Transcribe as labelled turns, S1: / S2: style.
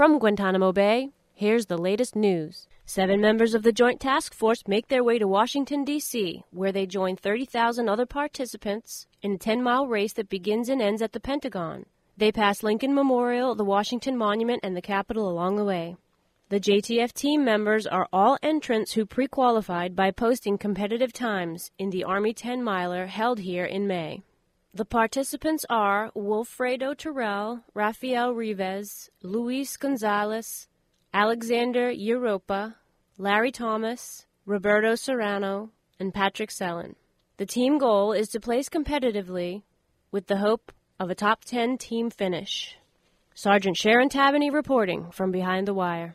S1: From Guantanamo Bay, here's the latest news. Seven members of the Joint Task Force make their way to Washington, D.C., where they join 30,000 other participants in a 10 mile race that begins and ends at the Pentagon. They pass Lincoln Memorial, the Washington Monument, and the Capitol along the way. The JTF team members are all entrants who pre qualified by posting competitive times in the Army 10 miler held here in May. The participants are Wilfredo Terrell, Rafael Rives, Luis Gonzalez, Alexander Europa, Larry Thomas, Roberto Serrano, and Patrick Sellen. The team goal is to place competitively with the hope of a top 10 team finish. Sergeant Sharon Tabany reporting from behind the wire.